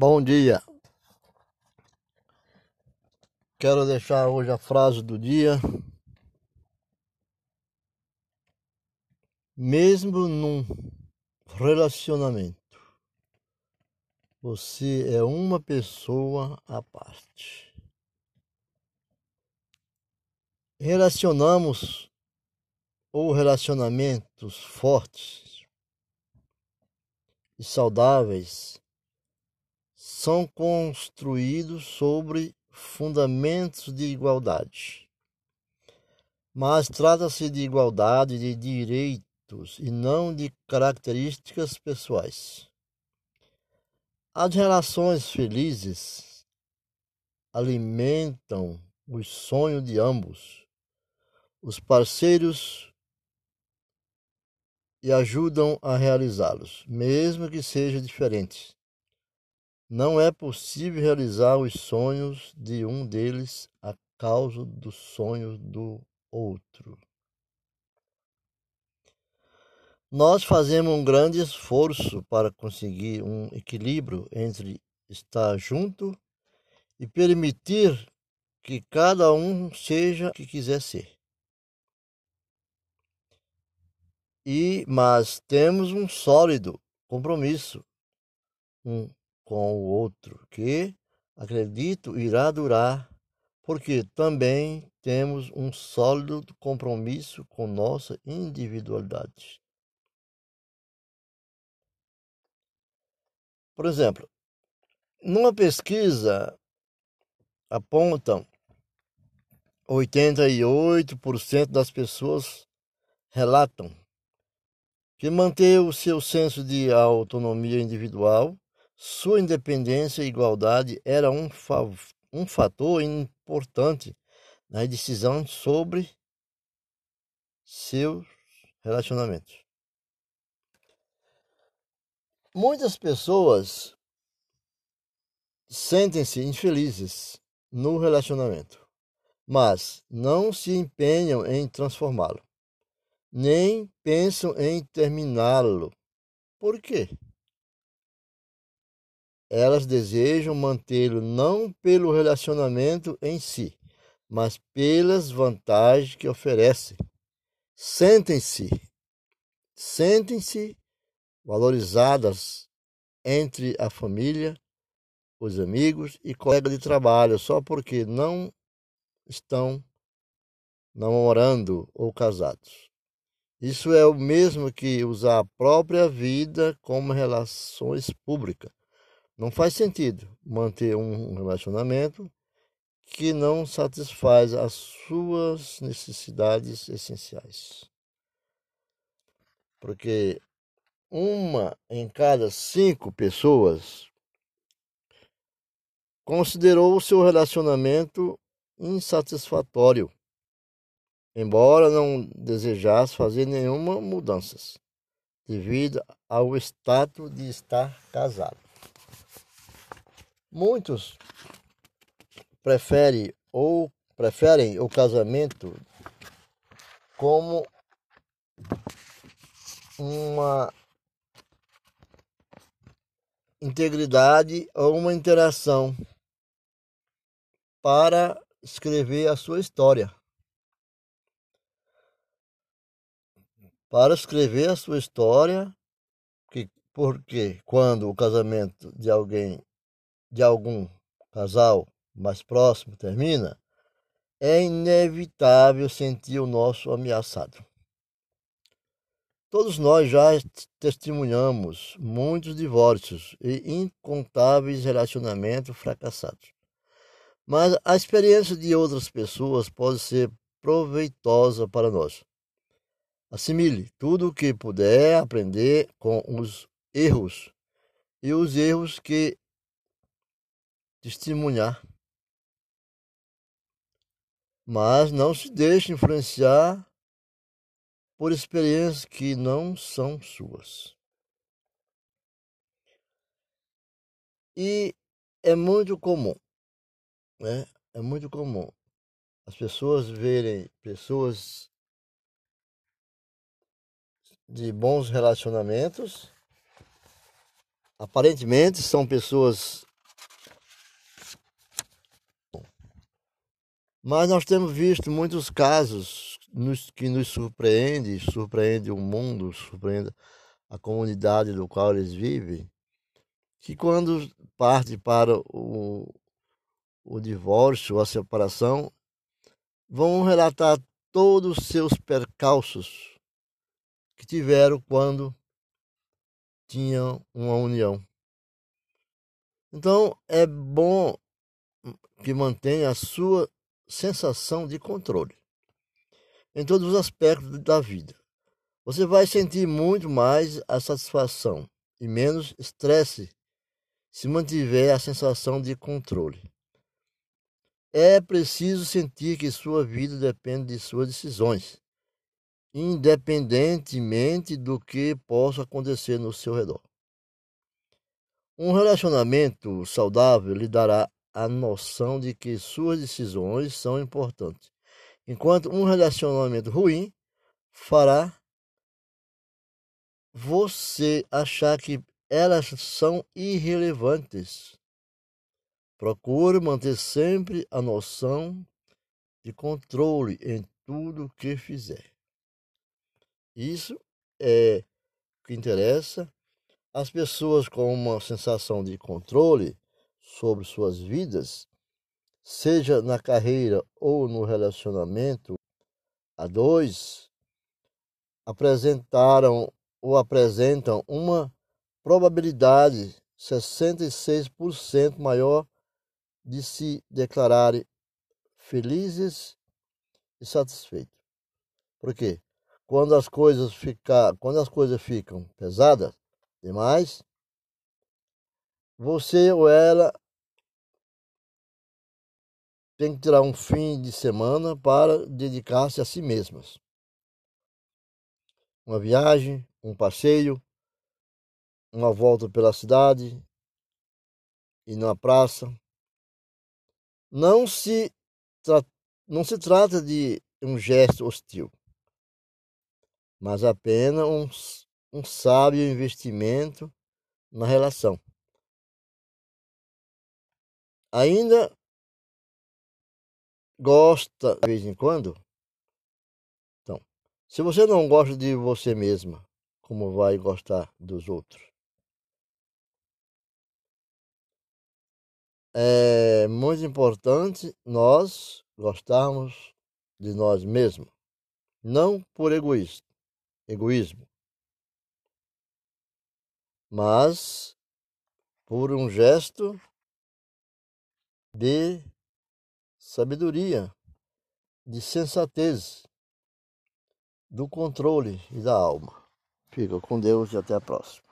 Bom dia. Quero deixar hoje a frase do dia. Mesmo num relacionamento, você é uma pessoa à parte. Relacionamos ou relacionamentos fortes e saudáveis são construídos sobre fundamentos de igualdade. Mas trata-se de igualdade de direitos e não de características pessoais. As relações felizes alimentam os sonhos de ambos. Os parceiros e ajudam a realizá-los, mesmo que sejam diferentes. Não é possível realizar os sonhos de um deles a causa dos sonhos do outro. Nós fazemos um grande esforço para conseguir um equilíbrio entre estar junto e permitir que cada um seja o que quiser ser. E mas temos um sólido compromisso, um com o outro, que acredito irá durar, porque também temos um sólido compromisso com nossa individualidade. Por exemplo, numa pesquisa apontam 88% das pessoas relatam que manter o seu senso de autonomia individual sua independência e igualdade era um, um fator importante na decisão sobre seus relacionamentos. Muitas pessoas sentem-se infelizes no relacionamento, mas não se empenham em transformá-lo, nem pensam em terminá-lo. Por quê? Elas desejam mantê-lo não pelo relacionamento em si, mas pelas vantagens que oferece. Sentem-se, sentem-se valorizadas entre a família, os amigos e colegas de trabalho só porque não estão namorando ou casados. Isso é o mesmo que usar a própria vida como relações públicas. Não faz sentido manter um relacionamento que não satisfaz as suas necessidades essenciais. Porque uma em cada cinco pessoas considerou o seu relacionamento insatisfatório, embora não desejasse fazer nenhuma mudanças, devido ao status de estar casado. Muitos preferem ou preferem o casamento como uma integridade ou uma interação para escrever a sua história. Para escrever a sua história, que, porque quando o casamento de alguém de algum casal mais próximo termina, é inevitável sentir o nosso ameaçado. Todos nós já testemunhamos muitos divórcios e incontáveis relacionamentos fracassados. Mas a experiência de outras pessoas pode ser proveitosa para nós. Assimile tudo o que puder aprender com os erros e os erros que testemunhar. Mas não se deixe influenciar por experiências que não são suas. E é muito comum, né? É muito comum as pessoas verem pessoas de bons relacionamentos, aparentemente são pessoas Mas nós temos visto muitos casos nos, que nos surpreende, surpreende o mundo, surpreende a comunidade do qual eles vivem, que quando parte para o, o divórcio, a separação, vão relatar todos os seus percalços que tiveram quando tinham uma união. Então é bom que mantenha a sua sensação de controle em todos os aspectos da vida. Você vai sentir muito mais a satisfação e menos estresse se mantiver a sensação de controle. É preciso sentir que sua vida depende de suas decisões, independentemente do que possa acontecer no seu redor. Um relacionamento saudável lhe dará a noção de que suas decisões são importantes, enquanto um relacionamento ruim fará você achar que elas são irrelevantes. Procure manter sempre a noção de controle em tudo que fizer. Isso é o que interessa. As pessoas com uma sensação de controle sobre suas vidas, seja na carreira ou no relacionamento a dois, apresentaram ou apresentam uma probabilidade 66% maior de se declararem felizes e satisfeitos. Por quê? Quando as coisas ficar, quando as coisas ficam pesadas demais, você ou ela tem que tirar um fim de semana para dedicar-se a si mesmas. Uma viagem, um passeio, uma volta pela cidade e na praça. Não se, não se trata de um gesto hostil, mas apenas um, um sábio investimento na relação. Ainda gosta de vez em quando? Então, se você não gosta de você mesma, como vai gostar dos outros? É muito importante nós gostarmos de nós mesmos, não por egoísmo, egoísmo, mas por um gesto de sabedoria, de sensatez, do controle e da alma. Fica com Deus e até a próxima.